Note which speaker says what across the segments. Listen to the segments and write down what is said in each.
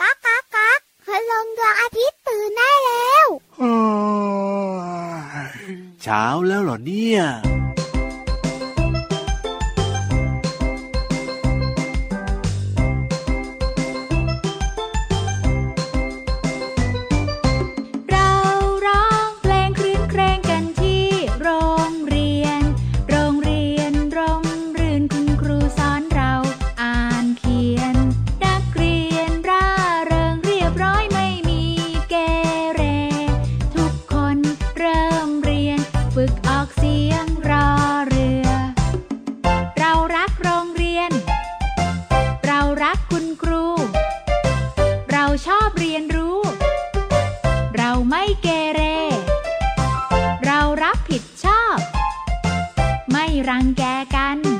Speaker 1: ก๊ากก๊ากก๊ากพลังดวงอาทิตย์ตื่นได้แล้ว
Speaker 2: เช้าแล้วเหรอเนี่ย
Speaker 3: รังแกกัน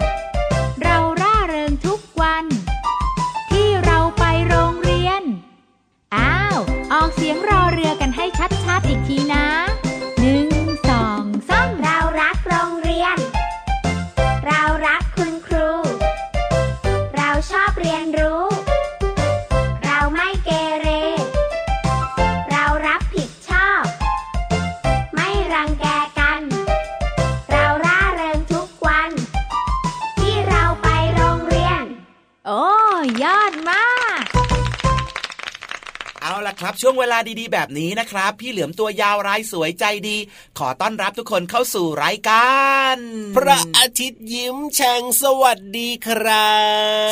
Speaker 3: ลาดีๆ แบบนี้นะครับ พี่เหลือมตัวยาวรายสวยใจดี ขอต้อนรับทุกคนเข้าสู่รายการ
Speaker 4: พระอาทิตย์ยิ้มแฉ่งสวัสดีครั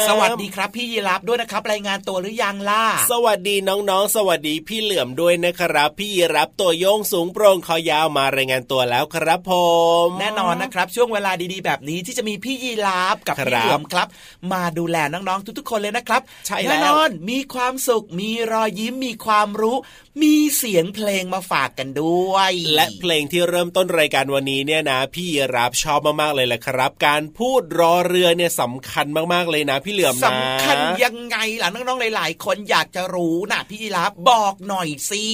Speaker 4: บ
Speaker 3: สวัสดีครับ พี่ยีรับด้วยนะครับ รายงานตัวหรือยังล่ะ
Speaker 4: สวัสดีน้องๆ สวัสดีพี่เหลือมด้วยนะครับ พี่ยีรับตัวโยงสูงโปร่งคอยาวมารายงานตัวแล้วครับผม
Speaker 3: แน่นอนนะครับ ช่วงเวลาดีๆ แบบนี้ที่จะมีพี่ยีรับกับพี่เหลือมครับ มาดูแลน้องๆทุกๆคนเลยนะครับ
Speaker 4: ใช่
Speaker 3: แล้วแน่นอนมีความสุขมีรอยยิ้มมีความรู้มีเสียงเพลงมาฝากกันด้วย
Speaker 4: และเพลงที่เริ่มต้นรายการวันนี้เนี่ยนะ พี่รับชอบมากๆเลยแหละครับ การพูดรอเรือเนี่ยสำคัญมากๆเลยนะ พี่เหลือมนะ
Speaker 3: สำคัญยังไงล่ะน้องๆหลาย ๆ คนอยากจะรู้นะพี่รับบอกหน่อยสิ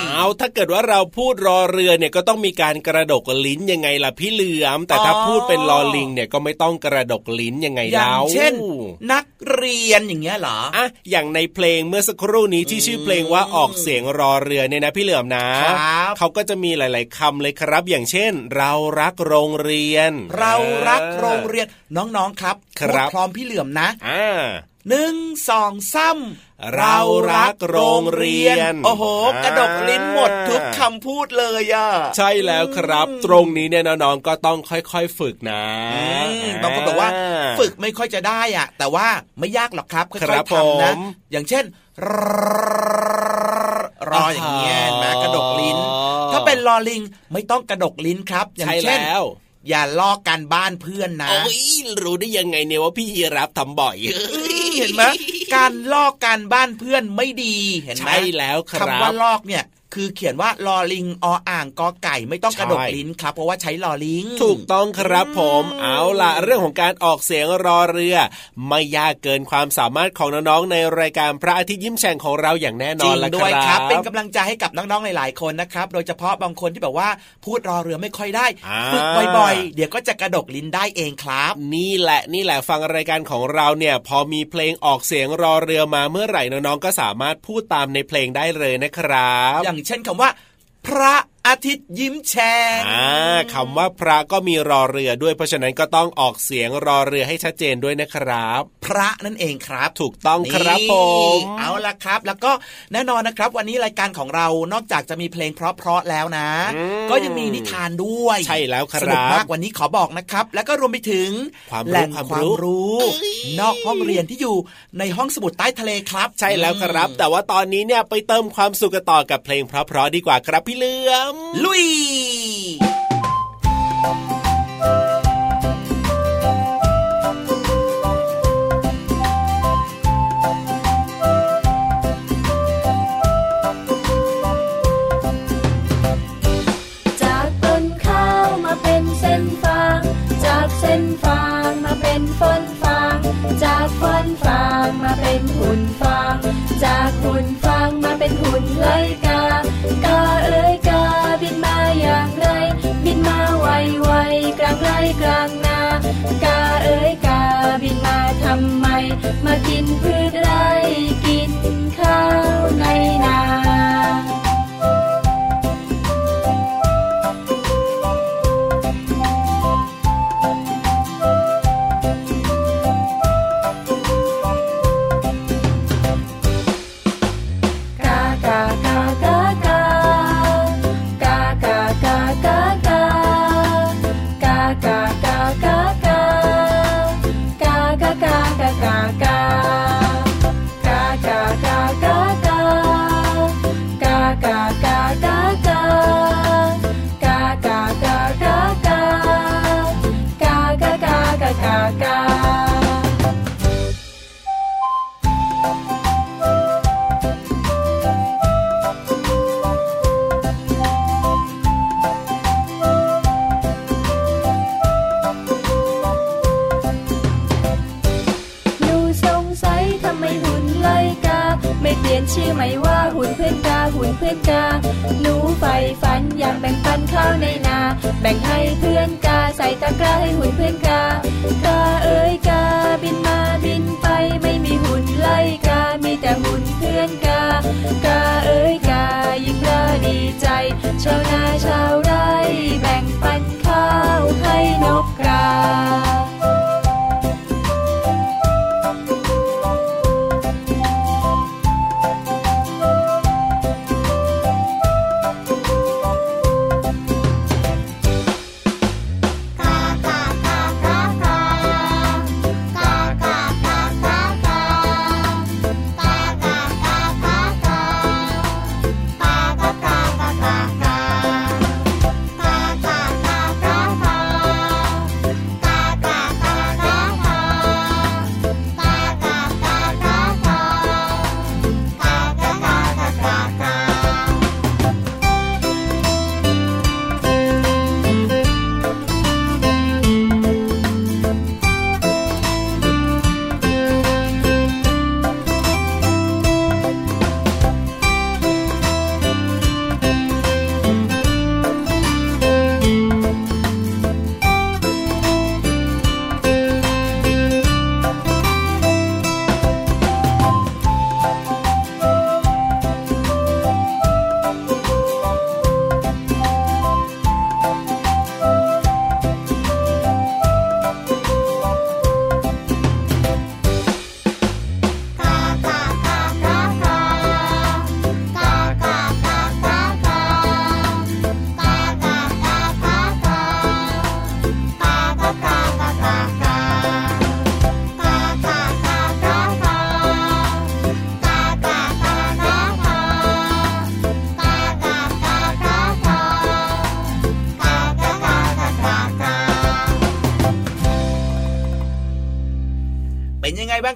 Speaker 4: เอาถ้าเกิดว่าเราพูดรอเรือเนี่ยก็ต้องมีการกระดกลิ้นยังไงล่ะพี่เหลือม แต่ถ้าพูดเป็นรอลิงเนี่ยก็ไม่ต้องกระดกลิ้นยังไง
Speaker 3: แล้
Speaker 4: ว
Speaker 3: เช่น นักเรียนอย่างเงี้ยเหรอ
Speaker 4: อะอย่างในเพลงเมื่อสักครู่นี้ที่ชื่อเพลงว่าออกเสียงรอเรือเนี่ยนะพี่เหลือมนะเขาก็จะมีหลาย ๆคำเลยครับ อย่างเช่น เรารักโรงเรียน
Speaker 3: เรารักโรงเรียนน้อง ๆ ครับ
Speaker 4: ครับ
Speaker 3: พร้อมพี่เหลือมนะ
Speaker 4: อ่า
Speaker 3: หนึ่งสองซ้ำ
Speaker 4: เรารักโรงเรียน
Speaker 3: โอ้โห กระดกลิ้นหมดทุกคำพูดเลยอะ
Speaker 4: ใช่แล้วครับ ตรงนี้เนี่ยน้องๆก็ต้องค่อยๆฝึกนะ
Speaker 3: บางคนบอกว่า ฝึกไม่ค่อยจะได้อะ แต่ว่าไม่ยากหรอกครับค่อยๆทำนะ อย่างเช่นร ออย่างเงี้ยนะกระดกลิ้น ถ้าเป็นลอลิงไม่ต้องกระดกลิ้นครับ อย่างเช่นอย่าลอกการบ้านเพื่อนนะโอ้
Speaker 4: ยรู้ได้ยังไงเนี่ยว่าพี่รับทำบ่อย
Speaker 3: เห็นไหมการลอกการบ้านเพื่อนไม่ดีเห็นไหมใช่
Speaker 4: แล้วครับ
Speaker 3: คำว่าลอกเนี่ย คือเขียนว่าลอลิงออ่างกอไก่ไม่ต้องกระดกลิ้นครับ เพราะว่าใช้ลอลิง
Speaker 4: ถูกต้องครับผมเอาล่ะเรื่องของการออกเสียงรอเรือ ไม่ยากเกินความสามารถของน้องๆในรายการพระอาทิตย์ยิ้มแฉ่งของเราอย่างแน่นอนละ
Speaker 3: ครับด้วยครับ เป็นกำลังใจให้กับน้องๆหลายๆคนนะครับ โดยเฉพาะบางคนที่แบบว่าพูดรอเรือไม่ค่อยได้ฝึกบ่อยๆ เดี๋ยวก็จะกระดกลิ้นได้เองครับ
Speaker 4: นี่แหละนี่แหละฟังรายการของเราเนี่ยพอมีเพลงออกเสียงรอเรือมาเมื่อไหร่น้องๆก็สามารถพูดตามในเพลงได้เลยนะครับ
Speaker 3: อย่างเช่นคำว่า พระ อาทิตย์ยิ้มแฉ่ง
Speaker 4: อ่าคำว่าพระก็มีรอเรือด้วยเพราะฉะนั้นก็ต้องออกเสียงรอเรือให้ชัดเจนด้วยนะครับ
Speaker 3: พระนั่นเองครับ
Speaker 4: ถูกต้องครับผม
Speaker 3: เอาละครับ แล้วก็แน่นอนนะครับ วันนี้รายการของเรานอกจากจะมีเพลงเพราะๆแล้วนะ ก็ยังมีนิทานด้วย
Speaker 4: ใช่แล้วครับ
Speaker 3: สนุกมากวันนี้ขอบอกนะครับ แล้วก็รวมไปถึง
Speaker 4: ความ
Speaker 3: แหล่งความรู้ นอกห้องเรียนที่อยู่ในห้องสมุดใต้ทะเลครับ
Speaker 4: ใช่แล้วครับ แต่ว่าตอนนี้เนี่ยไปเติมความสุขกันต่อกับเพลงเพราะๆดีกว่าครับพี่เลือม
Speaker 3: ลุ
Speaker 1: แบ่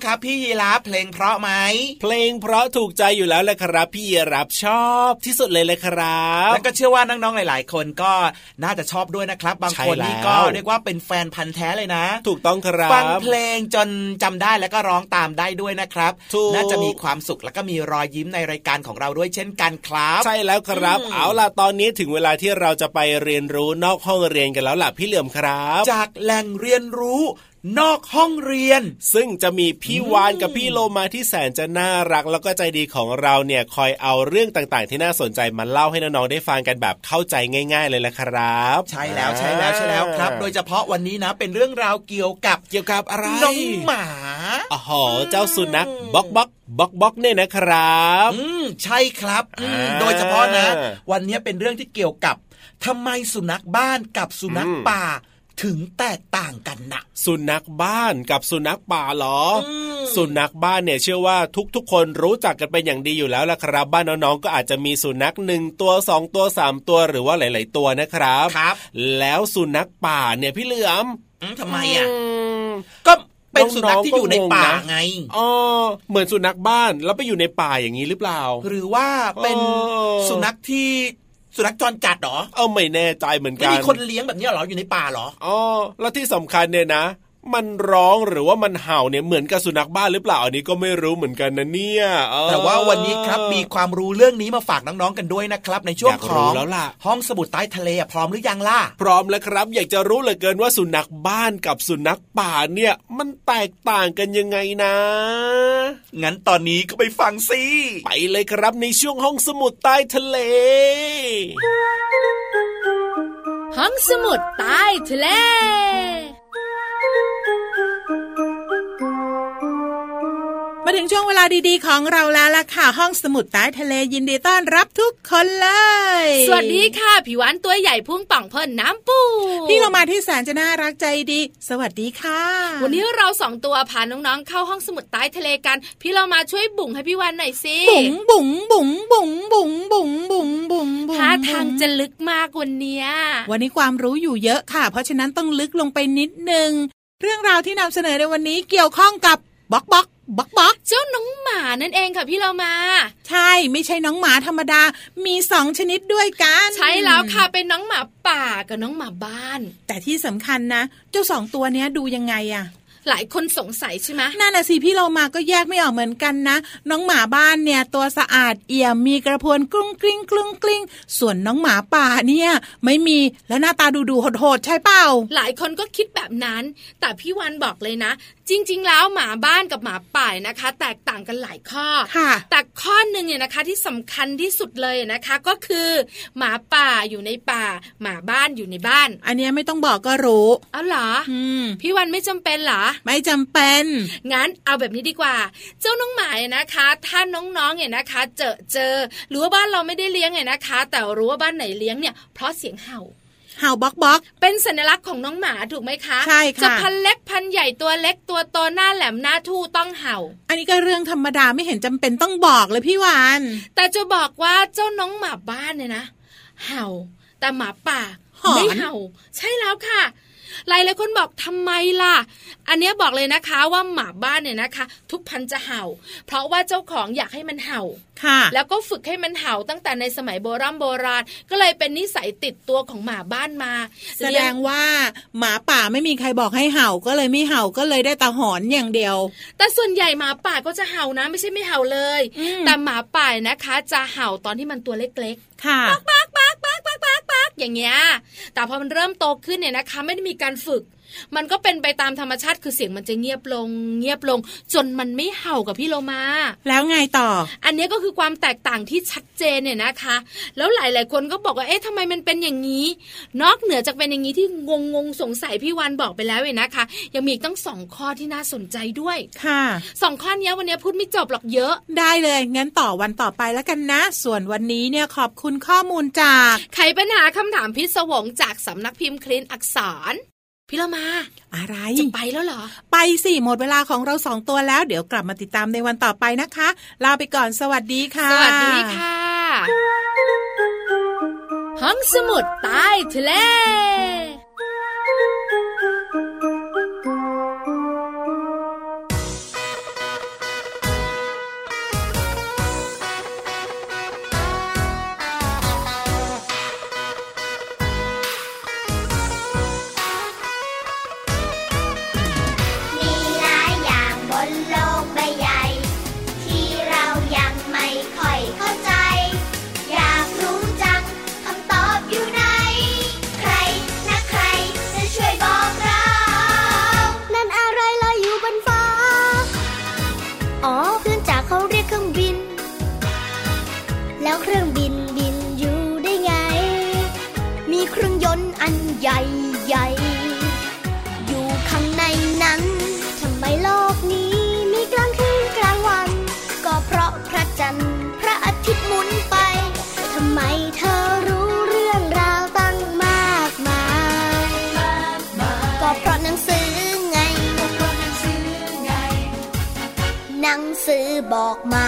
Speaker 3: ครับ พี่ยีราฟเพลงเพราะไหม
Speaker 4: เพลงเพราะถูกใจอยู่แล้วแหละครับ พี่ยีรับชอบที่สุดเลยเลยครับ
Speaker 3: แล้วก็เชื่อว่าน้องๆหลาย ๆ คนก็น่าจะชอบด้วยนะครับ บางคนนี่ก็เรียกว่าเป็นแฟนพันธ์แท้เลยนะ
Speaker 4: ถูกต้องครับ
Speaker 3: ฟังเพลงจนจำได้แล้วก็ร้องตามได้ด้วยนะครับ
Speaker 4: ถูก
Speaker 3: น่าจะมีความสุขแล้วก็มีรอยยิ้มในรายการของเราด้วยเช่นกันครับ
Speaker 4: ใช่แล้วครับ
Speaker 3: อืม
Speaker 4: เอาล่ะตอนนี้ถึงเวลาที่เราจะไปเรียนรู้นอกห้องเรียนกันแล้วล่ะพี่เหลื่อมครับ
Speaker 3: จากแหล่งเรียนรู้ นอกห้องเรียน
Speaker 4: ซึ่งจะมีพี่วาฬกับพี่โลมาที่แสนจะน่ารักแล้วก็ใจดีของเราเนี่ยคอยเอาเรื่องต่างๆ ที่น่าสนใจมาเล่าให้น้องๆได้ฟังกันแบบเข้าใจง่าย ๆ เลยแหละครับ
Speaker 3: ใช่แล้วใช่แล้วใช่แล้วครับ โดยเฉพาะวันนี้นะเป็นเรื่องราวเกี่ยวกับ
Speaker 4: เกี่ยวกับอะไร
Speaker 3: น้องหมา
Speaker 4: อ๋อเจ้าสุนัขบ็อกบ็อกบ็อกบ็อกเนี่ยนะครับ
Speaker 3: อืมใช่ครับอืม
Speaker 4: อ่า
Speaker 3: โดยเฉพาะนะ วันนี้เป็นเรื่องที่เกี่ยวกับทำไมสุนัขบ้านกับสุนัข
Speaker 4: อืม
Speaker 3: ป่า ถึงแตกต่างกันนะ
Speaker 4: สุนัขบ้านกับสุนัขป่าเหรออ
Speaker 3: ม
Speaker 4: สุนัขบ้านเนี่ยเชื่อว่าทุกๆ คนรู้จักกันเป็นอย่างดีอยู่แล้วละครับ บ้านน้องๆก็อาจจะมีสุนัขหนึ่งตัวสองตัวสามตัวหรือว่าหลาย ๆ ตัวนะครับ
Speaker 3: ครับ
Speaker 4: แล้วสุนัขป่าเนี่ยพี่เหลือม
Speaker 3: อืมทำไมอะ
Speaker 4: ม
Speaker 3: ก็เป็นสุนัขที่
Speaker 4: น้องๆ
Speaker 3: อยู่ใน
Speaker 4: ก็งง
Speaker 3: ป่า
Speaker 4: นะ
Speaker 3: ไง
Speaker 4: อ๋อเหมือนสุนัขบ้านแล้วไปอยู่ในป่าอย่างนี้หรือเปล่า
Speaker 3: หรือว่าเป็น
Speaker 4: เออ
Speaker 3: สุนัขที่ สุนัขจรจัดเหรอ
Speaker 4: เออไม่แน่ใจเหมือน
Speaker 3: ไม่
Speaker 4: กัน
Speaker 3: มีคนเลี้ยงแบบนี้เหรออยู่ในป่าเหรอ
Speaker 4: อ๋อ แล้วที่สำคัญเนี่ยนะ มันร้องหรือว่ามันเห่าเนี่ยเหมือนกับสุนัขบ้านหรือเปล่าอันนี้ก็ไม่รู้เหมือนกันนะเนี่ยเออ
Speaker 3: แต่ว่าวันนี้ครับมีความรู้เรื่องนี้มาฝากน้องๆกันด้วยนะครับ ในช่วง
Speaker 4: อยาก
Speaker 3: ข
Speaker 4: รู้
Speaker 3: อง
Speaker 4: แล้วล่ะ
Speaker 3: ห้องสมุดใต้ทะเลอะพร้อมหรือยังล่ะ
Speaker 4: พร้อมแล้วครับ อยากจะรู้เหลือเกินว่าสุนัขบ้านกับสุนัขป่าเนี่ย มันแตกต่างกันยังไงนะ
Speaker 3: งั้นตอนนี้ก็ไปฟังสิ
Speaker 4: ไปเลยครับในช่วงห้องสมุดใต้ทะเล
Speaker 1: ห้องสมุดใต้ทะเล
Speaker 5: มาถึงช่วงเวลาดีๆ ของเราแล้วล่ะค่ะ ห้องสมุดใต้ทะเลยินดีต้อนรับทุกคนเลย
Speaker 6: สวัสดีค่ะผิววันตัวใหญ่พุ่งป่องพ่นน้ำปู
Speaker 5: พี่เรามาที่แสนจะน่ารักใจดี สวัสดีค่ะ
Speaker 6: วันนี้เราสองตัวพาน้องๆ เข้าห้องสมุดใต้ทะเลกัน พี่โลมาช่วยบุ๋งให้พี่วาฬหน่อยสิ
Speaker 5: บุ๋งบุ๋งบุ๋งบุ๋งบุ๋งบุ๋งบุ๋งบุ๋งบุ๋ง
Speaker 6: ท่าทางจะลึกมากวันเนี้ย
Speaker 5: วันนี้ความรู้อยู่เยอะค่ะ เพราะฉะนั้นต้องลึกลงไปนิดนึงเรื่องราวที่นำเสนอในวันนี้เกี่ยวข้องกับบ็อกบ็อก บ็อกบ็อก
Speaker 6: เจ้าน้องหมานั่นเองค่ะพี่โลมา
Speaker 5: ใช่ไม่ใช่น้องหมาธรรมดา มีสองชนิดด้วยกัน
Speaker 6: ใช่แล้วค่ะเป็นน้องหมาป่ากับน้องหมาบ้าน
Speaker 5: แต่ที่สำคัญนะ เจ้าสองตัวเนี้ยดูยังไงอะ
Speaker 6: หลายคนสงสัยใช่ไหม
Speaker 5: นั่นน่ะสิพี่เรามาก็แยกไม่ออกเหมือนกันนะ น้องหมาบ้านเนี่ยตัวสะอาดเอี่ยมมีกระพวนกรุ้งกริ้งกรุ้งกริ้งส่วนน้องหมาป่าเนี่ยไม่มีแล้วหน้าตาดูดูโหดๆใช่เปล่า
Speaker 6: หลายคนก็คิดแบบนั้น แต่พี่วันบอกเลยนะ จริง ๆ แล้วหมาบ้านกับหมาป่านะคะ แตกต่างกันหลายข้อ
Speaker 5: ค่ะ
Speaker 6: แต่ข้อหนึ่งเนี่ยนะคะที่สำคัญที่สุดเลยนะคะ ก็คือหมาป่าอยู่ในป่า หมาบ้านอยู่ในบ้าน
Speaker 5: อันเนี้ยไม่ต้องบอกก็รู้
Speaker 6: เอาเหรอ
Speaker 5: อืม
Speaker 6: พี่วันไม่จำเป็นเหรอ
Speaker 5: ไม่จำเป็น
Speaker 6: งั้นเอาแบบนี้ดีกว่า เจ้าน้องหมาเนี่ยนะคะ ถ้าน้องๆเนี่ยนะคะ เจอเจอหรือว่าบ้านเราไม่ได้เลี้ยงเนี่ยนะคะ แต่รู้ว่าบ้านไหนเลี้ยงเนี่ยเพราะเสียงเห่า
Speaker 5: เห่าบ็อกบ็อก
Speaker 6: เป็นสัญลักษณ์ของน้องหมาถูกไหมคะ
Speaker 5: ใช่ค่ะ
Speaker 6: จะพันเล็กพันใหญ่ตัวเล็กตัวโตหน้าแหลมหน้าทู่ต้องเห่า
Speaker 5: อันนี้ก็เรื่องธรรมดาไม่เห็นจำเป็นต้องบอกเลยพี่วาน
Speaker 6: แต่จะบอกว่าเจ้าน้องหมาบ้านเนี่ยนะ เห่า แต่หมาป่า
Speaker 5: หอน
Speaker 6: ไม่เห่า ใช่แล้วค่ะ หลายหลายคนบอกทำไมล่ะ อันเนี้ยบอกเลยนะคะว่าหมาบ้านเนี่ยนะคะ ทุกพันธุ์จะเห่า เพราะว่าเจ้าของอยากให้มันเห่า
Speaker 5: ค่ะ
Speaker 6: แล้วก็ฝึกให้มันเห่าตั้งแต่ในสมัยโบราณโบราณ ก็เลยเป็นนิสัยติดตัวของหมาบ้านมา
Speaker 5: แสดงว่าหมาป่าไม่มีใครบอกให้เห่าก็เลยไม่เห่าก็เลยได้แต่หอนอย่างเดียว
Speaker 6: แต่ส่วนใหญ่หมาป่าก็จะเห่านะ ไม่ใช่ไม่เห่าเลย
Speaker 5: อืม
Speaker 6: แต่หมาป่านะคะ จะเห่าตอนที่มันตัวเล็กๆ
Speaker 5: ค่ะ
Speaker 6: ปักปักปักปักปักปัก อย่างเงี้ยแต่พอมันเริ่มโตขึ้นเนี่ยนะคะ ไม่ได้มีการฝึก มันก็เป็นไปตามธรรมชาติคือเสียงมันจะเงียบลง เงียบลง จนมันไม่เห่ากับพี่โลมา
Speaker 5: แล้วไงต่อ
Speaker 6: อันเนี้ยก็คือความแตกต่างที่ชัดเจนเนี่ยนะคะ แล้วหลาย ๆ คนก็บอกว่าเอ๊ะทำไมมันเป็นอย่างนี้ นอกเหนือจากเป็นอย่างนี้ที่งงงๆสงสัยพี่วันบอกไปแล้วเนี่ยนะคะ ยังมีอีกตั้งสองข้อที่น่าสนใจด้วย
Speaker 5: ค่ะ
Speaker 6: สองข้อเนี้ยวันเนี้ยพูดไม่จบหรอกเยอะ
Speaker 5: ได้เลยงั้นต่อวันต่อไปแล้วกันนะ ส่วนวันนี้เนี่ยขอบคุณข้อมูลจาก
Speaker 6: ไขปัญหาคำถามพิศวงจากสำนักพิมพ์คลินอักษร พี่ละมา
Speaker 5: อะไร
Speaker 6: จะไปแล้วเหรอ
Speaker 5: ไปสิหมดเวลาของเราสองตัวแล้ว เดี๋ยวกลับมาติดตามในวันต่อไปนะคะ ลาไปก่อนสวัสดีค่ะ
Speaker 6: สวัสดีค่ะ ห้องสมุดใต้ทะเล
Speaker 1: ซื้อบอกมา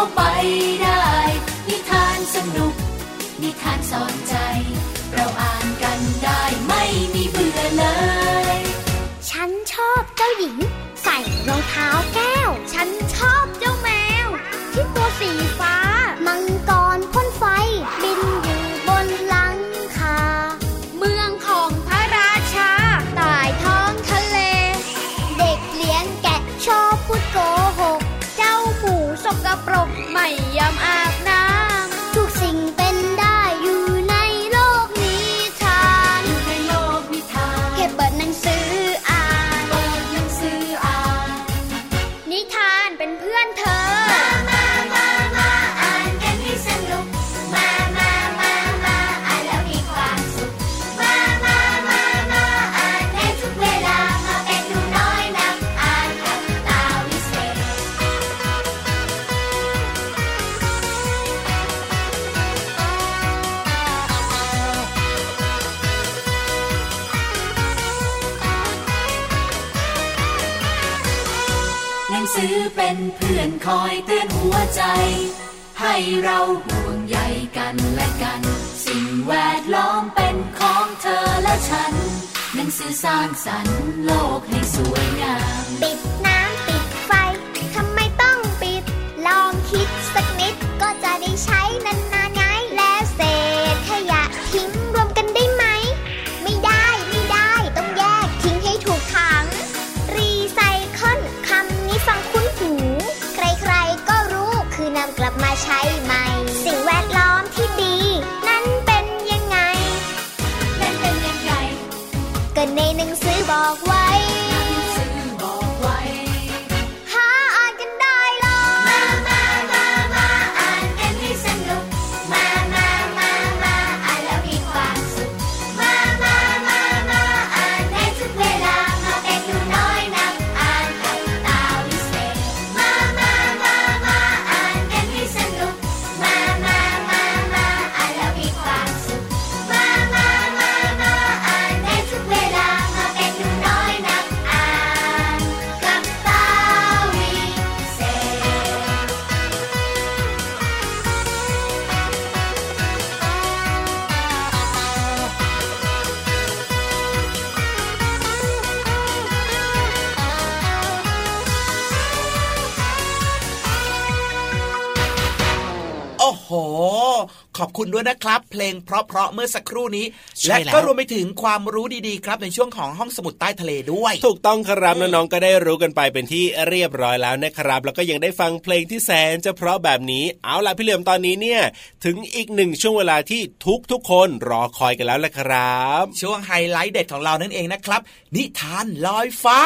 Speaker 1: เรา
Speaker 6: เข้าไปได้ นิทานสนุก นิทานสอนใจ เราอ่านกันได้ไม่มีเบื่อเลย
Speaker 1: ฉันชอบเจ้าหญิง ใส่รองเท้าแก้ เป็
Speaker 7: น
Speaker 1: เพื่อน
Speaker 7: คอยเตือนหัวใจ ให้เราห่วงใยกันและกัน สิ่งแวดล้อมเป็นของเธอและฉัน หนังสือสร้างสรรค์โลกให้สวยงาม
Speaker 1: ปิดน้ำปิดไฟ ทำไมต้องปิด ลองคิดสักนิดก็จะได้ใช้นาน ในหนังสือบอกไว้
Speaker 3: ขอบคุณด้วยนะครับ เพลงเพราะๆเมื่อสักครู่นี้ และก็รวมไปถึงความรู้ดีๆ ครับในช่วงของห้องสมุดใต้ทะเลด้วย
Speaker 4: ถูกต้องครับน้องๆก็ได้รู้กันไปเป็นที่เรียบร้อยแล้วนะครับ แล้วก็ยังได้ฟังเพลงที่แสนจะเพราะแบบนี้เอาล่ะพี่เหลือมตอนนี้เนี่ยถึงอีกหนึ่งช่วงเวลาที่ทุกๆคนรอคอยกันแล้วแหละครับ
Speaker 3: ช่วงไฮไลท์เด็ดของเรานั่นเองนะครับ นิทานลอยฟ้า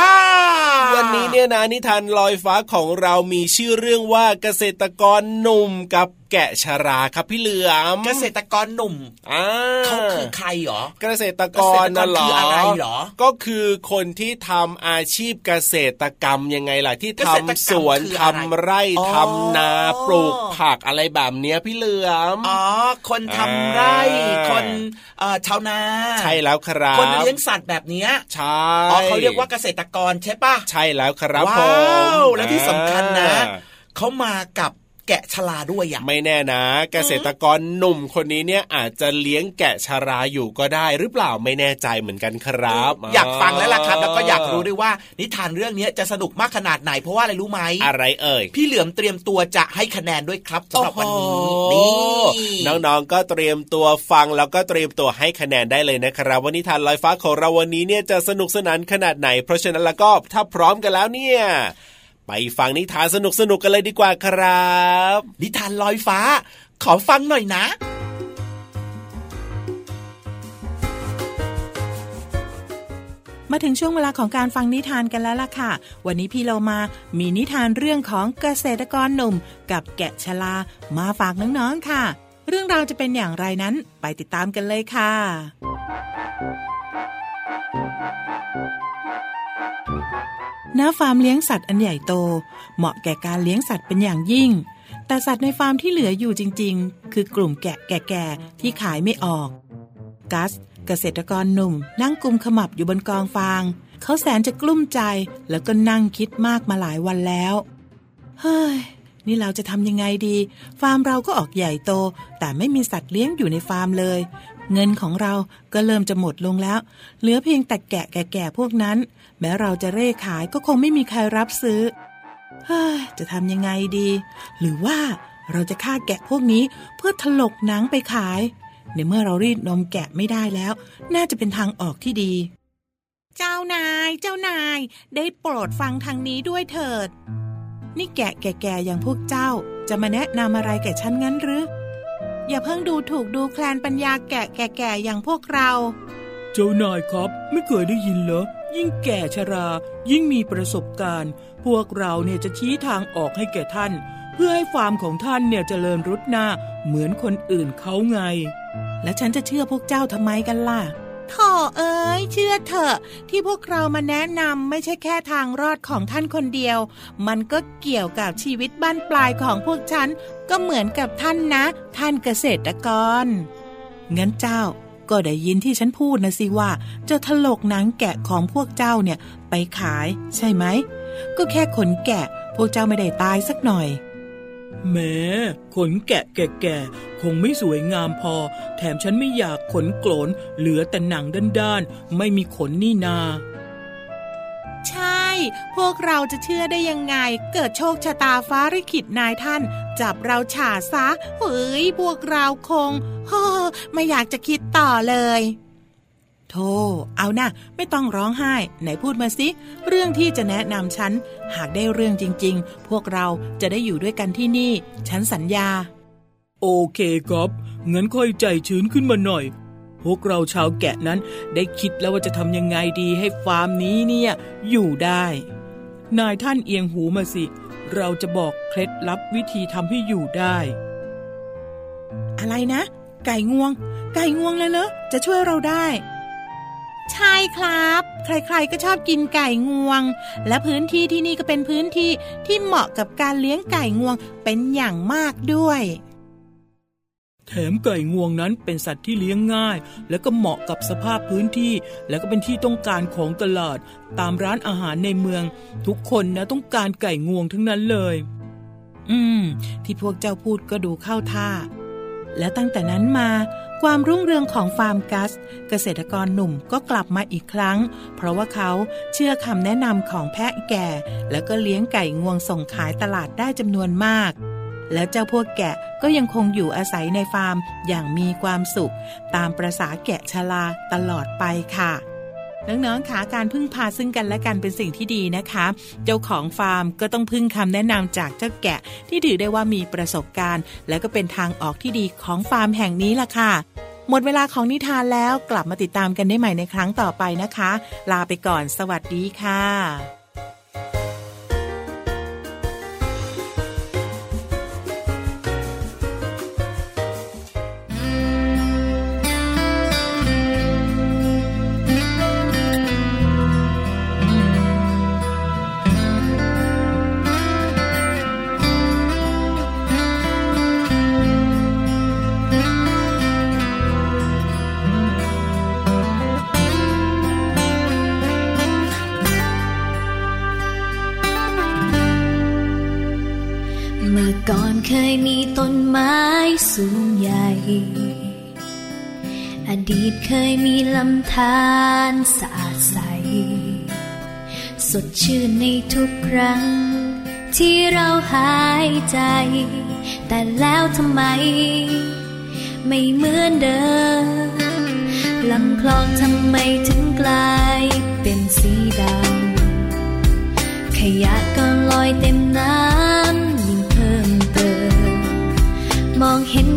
Speaker 4: วันนี้เนี่ยนะนิทานลอยฟ้าของเรามีชื่อเรื่องว่าเกษตรกรหนุ่มกับ แกะชราครับพี่เหลือม
Speaker 3: เกษตรกรหนุ่มเขาคือใครหรอเก
Speaker 4: ษตรกรน่ะหรออะไรหรอ ก็คือคนที่ทำอาชีพเกษตรกรรมยังไงล่ะที่ทำสวนทำไร่ทำนาปลูกผักอะไรแบบเนี้ยพี่เหลือม
Speaker 3: อ๋อคนทำไร่คนชาวนา
Speaker 4: ใช่แล้วครับ
Speaker 3: คนเลี้ยงสัตว์แบบเนี้ย
Speaker 4: ใช่
Speaker 3: เขาเรียกว่าเกษตรกรใช่ปะ
Speaker 4: ใช่แล้วครับ
Speaker 3: ว้าวแล้วที่สำคัญนะเขามากับ แกะชลาด้วยอย่าง
Speaker 4: ไม่แน่นะ เกษตรกรหนุ่มคนนี้เนี่ยอาจจะเลี้ยงแกะชราอยู่ก็ได้ หรือเปล่าไม่แน่ใจเหมือนกันครับ
Speaker 3: อยากฟังแล้วล่ะครับแล้วก็อยากรู้ด้วยว่า นิทานเรื่องนี้จะสนุกมากขนาดไหนเพราะว่าอะไรรู้ไหม
Speaker 4: อะไรเอ่ย
Speaker 3: พี่เหลือมเตรียมตัวจะให้คะแนนด้วยครับสำหรับวันนี้นี่
Speaker 4: น้องๆก็เตรียมตัวฟังแล้วก็เตรียมตัวให้คะแนนได้เลยนะครับวันนิทานลอยฟ้าของเราวันนี้เนี่ยจะสนุกสนานขนาดไหน เพราะฉะนั้นแล้วก็ถ้าพร้อมกันแล้วเนี่ย ไปฟังนิทานสนุกสนุกกันเลยดีกว่าครับ
Speaker 3: นิทานลอยฟ้า ขอฟังหน่อยนะ
Speaker 5: มาถึงช่วงเวลาของการฟังนิทานกันแล้วล่ะค่ะ วันนี้พี่เรามามีนิทานเรื่องของเกษตรกรหนุ่ม กับแกะชลามาฝากน้องๆค่ะ เรื่องราวจะเป็นอย่างไรนั้นไปติดตามกันเลยค่ะ ณฟาร์มเลี้ยงสัตว์อันใหญ่โต เหมาะแก่การเลี้ยงสัตว์เป็นอย่างยิ่ง แต่สัตว์ในฟาร์มที่เหลืออยู่จริง ๆ คือกลุ่มแกะแก่ๆที่ขายไม่ออก กัส เกษตรกรหนุ่ม นั่งกุมขมับอยู่บนกองฟาง เขาแสนจะกลุ้มใจแล้วก็นั่งคิดมากมาหลายวันแล้ว เฮ้ย นี่เราจะทำยังไงดี ฟาร์มเราก็ออกใหญ่โต แต่ไม่มีสัตว์เลี้ยงอยู่ในฟาร์มเลย เงินของเราก็เริ่มจะหมดลงแล้ว เหลือเพียงแต่แกะแก่ๆพวกนั้น แม้เราจะเร่ขายก็คงไม่มีใครรับซื้อเฮ้ยจะทำยังไงดี หรือว่าเราจะฆ่าแกะพวกนี้เพื่อถลกหนังไปขาย ในเมื่อเรารีดนมแกะไม่ได้แล้ว น่าจะเป็นทางออกที่ดี เจ้านาย เจ้านาย ได้โปรดฟังทางนี้ด้วยเถิด นี่แกะแก่ๆอย่างพวกเจ้า จะมาแนะนำอะไรแก่ฉันงั้นหรือ อย่าเพิ่งดูถูกดูแคลนปัญญาแกะแก่ๆอย่างพวกเรา
Speaker 8: เจ้านายครับ ไม่เคยได้ยินเหรอ ยิ่งแก่ชรา ยิ่งมีประสบการณ์ พวกเราเนี่ยจะชี้ทางออกให้แก่ท่าน เพื่อให้ฟาร์มของท่านเนี่ยจเจริญรุดหน้าเหมือนคนอื่นเขาไง
Speaker 5: และฉันจะเชื่อพวกเจ้าทำไมกันล่ะท่อเอ้ยเชื่อเถอะที่พวกเรามาแนะนำไม่ใช่แค่ทางรอดของท่านคนเดียว มันก็เกี่ยวกับชีวิตบ้านปลายของพวกฉัน ก็เหมือนกับท่านนะ ท่านเกษตรกร งั้นเจ้า ก็ได้ยินที่ฉันพูดนะสิว่า จะถลกหนังแกะของพวกเจ้าเนี่ยไปขายใช่ไหม ก็แค่ขนแกะ พวกเจ้าไม่ได้ตายสักหน่อย
Speaker 8: แม้ขนแกะแก่ๆคงไม่สวยงามพอ แถมฉันไม่อยากขนโกลนเหลือแต่หนังด้านๆไม่มีขนนี่นา
Speaker 5: พวกเราจะเชื่อได้ยังไง เกิดโชคชะตาฟ้าริขิตนายท่าน จับเราฉาซะเฮ้ยพวกเราคงเฮ้อไม่อยากจะคิดต่อเลยโธ่เอานะไม่ต้องร้องไห้ ไหนพูดมาสิ เรื่องที่จะแนะนำฉัน หากได้เรื่องจริง ๆ พวกเราจะได้อยู่ด้วยกันที่นี่ ฉันสัญญา
Speaker 8: โอเคครับงั้นค่อยใจชื้นขึ้นมาหน่อย พวกเราชาวแกะนั้นได้คิดแล้วว่าจะทำยังไงดีให้ฟาร์มนี้เนี่ยอยู่ได้ นายท่านเอียงหูมาสิ เราจะบอกเคล็ดลับวิธีทำให้อยู่ได้
Speaker 5: อะไรนะ ไก่งวง ไก่งวงเลยเนอะจะช่วยเราได้ ใช่ครับ ใครๆก็ชอบกินไก่งวง และพื้นที่ที่นี่ก็เป็นพื้นที่ที่เหมาะกับการเลี้ยงไก่งวงเป็นอย่างมากด้วย
Speaker 8: แถมไก่งวงนั้นเป็นสัตว์ที่เลี้ยงง่าย และก็เหมาะกับสภาพพื้นที่ และก็เป็นที่ต้องการของตลาด ตามร้านอาหารในเมือง ทุกคนนะต้องการไก่งวงทั้งนั้นเลย
Speaker 5: อืม ที่พวกเจ้าพูดก็ดูเข้าท่า และตั้งแต่นั้นมา ความรุ่งเรืองของฟาร์มกัส เกษตรกรหนุ่มก็กลับมาอีกครั้ง เพราะว่าเขาเชื่อคำแนะนำของแพะแก่ แล้วก็เลี้ยงไก่งวงส่งขายตลาดได้จำนวนมาก แล้วเจ้าพวกแกะก็ยังคงอยู่อาศัยในฟาร์มอย่างมีความสุข ตามประษาแกะชลาตลอดไปค่ะน้องๆคะการพึ่งพาซึ่งกันและกันเป็นสิ่งที่ดีนะคะ เจ้าของฟาร์มก็ต้องพึ่งคำแนะนำจากเจ้าแกะ ที่ถือได้ว่ามีประสบการณ์ และก็เป็นทางออกที่ดีของฟาร์มแห่งนี้ล่ะค่ะ หมดเวลาของนิทานแล้วกลับมาติดตามกันได้ใหม่ในครั้งต่อไปนะคะ ลาไปก่อน สวัสดีค่ะ
Speaker 7: เคยมีลำธารสะอาดใส สดชื่นในทุกครั้ง ที่เราหายใจ แต่แล้วทำไม ไม่เหมือนเดิมลำคลองทำไมถึงกลายเป็นสีดำขยะก็ลอยเต็มน้ำ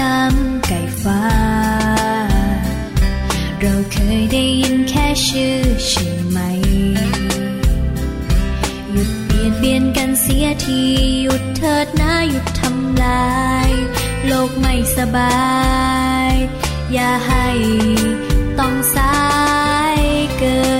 Speaker 7: ดำไก่ฟ้า เราเคยได้ยินแค่ชื่อใช่ไหม หยุดเบียดเบียนกันเสียที หยุดเถิดนะหยุดทำลาย โลกไม่สบาย อย่าให้ต้องสายเกิน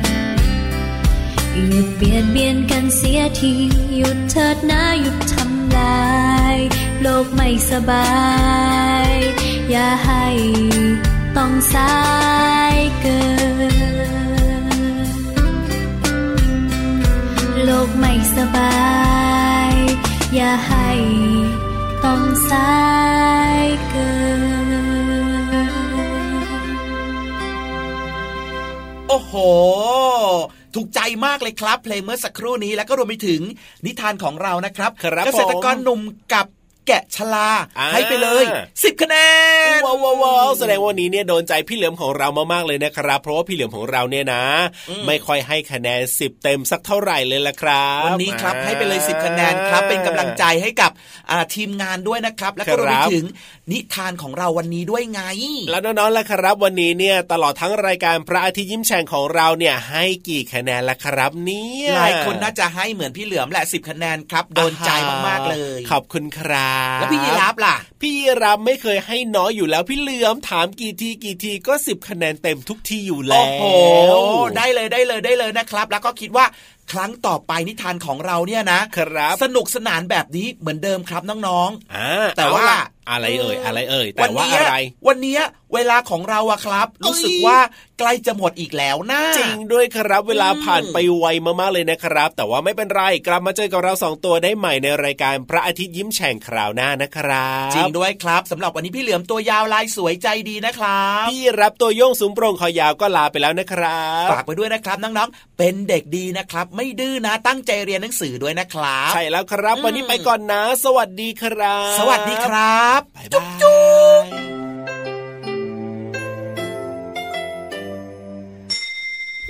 Speaker 7: เบียดเบียนกันเสียทีหยุดเถิดนะหยุดทำลาย โลกไม่สบาย อย่าให้ต้องสายเกิน โลกไม่สบาย อย่าให้ต้องสายเกิน
Speaker 3: โอ้โห ถูกใจมากเลยครับเพลงเมื่อสักครู่นี้แล้วก็รวมไปถึงนิทานของเรานะครับ
Speaker 4: ครับ
Speaker 3: เกษตรกรหนุ่มกับ แกะชลา
Speaker 4: อ่า
Speaker 3: ให้ไปเลย10คะแนน
Speaker 4: ว้าวว้าวว้าวแสดงว่าวันนี้เนี่ยโดนใจพี่เหลือมของเรามากๆเลยนะครับ เพราะว่าพี่เหลือมของเราเนี่ยนะ ไม่ค่อยให้คะแนนสิบเต็มสักเท่าไหร่เลยละครับ
Speaker 3: วันนี้ครับ
Speaker 4: อ่า
Speaker 3: ให้ไปเลย10คะแนนครับ เป็นกำลังใจให้กับอ่าทีมงานด้วยนะครับ แล้วก็รวมไป
Speaker 4: ครับ
Speaker 3: ถึงนิทานของเราวันนี้ด้วยไง
Speaker 4: แล้วน้องๆล่ะครับ วันนี้เนี่ยตลอดทั้งรายการพระอาทิตย์ยิ้มแฉ่งของเราเนี่ยให้กี่คะแนนละครับเนี่ย
Speaker 3: หลายคนน่าจะให้เหมือนพี่เหลือมแหละ10คะแนนครับโดนใจมากๆเลย
Speaker 4: ขอบคุณครับ
Speaker 3: แล้วพี่ยีราฟล่ะ
Speaker 4: พี่ยีรับไม่เคยให้น้อยอยู่แล้วพี่เหลือมถามกี่ทีกี่ทีก็สิบคะแนนเต็มทุกทีอยู่แล้
Speaker 3: โอ้
Speaker 4: ว
Speaker 3: โหได้เลยได้เลยได้เลยนะครับ แล้วก็คิดว่าครั้งต่อไปนิทานของเราเนี่ยนะครับสนุกสนานแบบนี้เหมือนเดิมครับน้อง
Speaker 4: อ่า
Speaker 3: แต่ว่า
Speaker 4: เอล่ะอะไรเอ่ยอะไรเอ่ย
Speaker 3: ๆ
Speaker 4: แต่ว่า
Speaker 3: เนี้ย
Speaker 4: อะไร
Speaker 3: วันเนี้ยเวลาของเราอะครับ รู้สึกว่า ใกล้จะหมดอีกแล้วนะ
Speaker 4: จริงด้วยครับเวลาผ่านไปไวมากๆเลยนะครับ แต่ว่าไม่เป็นไรกลับมาเจอกับเราสองตัวได้ใหม่ในรายการพระอาทิตย์ยิ้มแฉ่งคราวหน้านะครับ
Speaker 3: จริงด้วยครับสำหรับวันนี้พี่เหลือมตัวยาวลายสวยใจดีนะครับ
Speaker 4: พี่รับตัวโยงสูงโปร่งคอยาวก็ลาไปแล้วนะครับ
Speaker 3: ฝากไปด้วยนะครับน้องๆเป็นเด็กดีนะครับ ไม่ดื้อนะตั้งใจเรียนหนังสือด้วยนะครับ
Speaker 4: ใช่แล้วครับ วันนี้ไปก่อนนะ สวัสดีครับ
Speaker 3: สวัสดีครับ
Speaker 4: บ๊าย
Speaker 3: จุ๊
Speaker 4: บา
Speaker 3: บ
Speaker 4: ย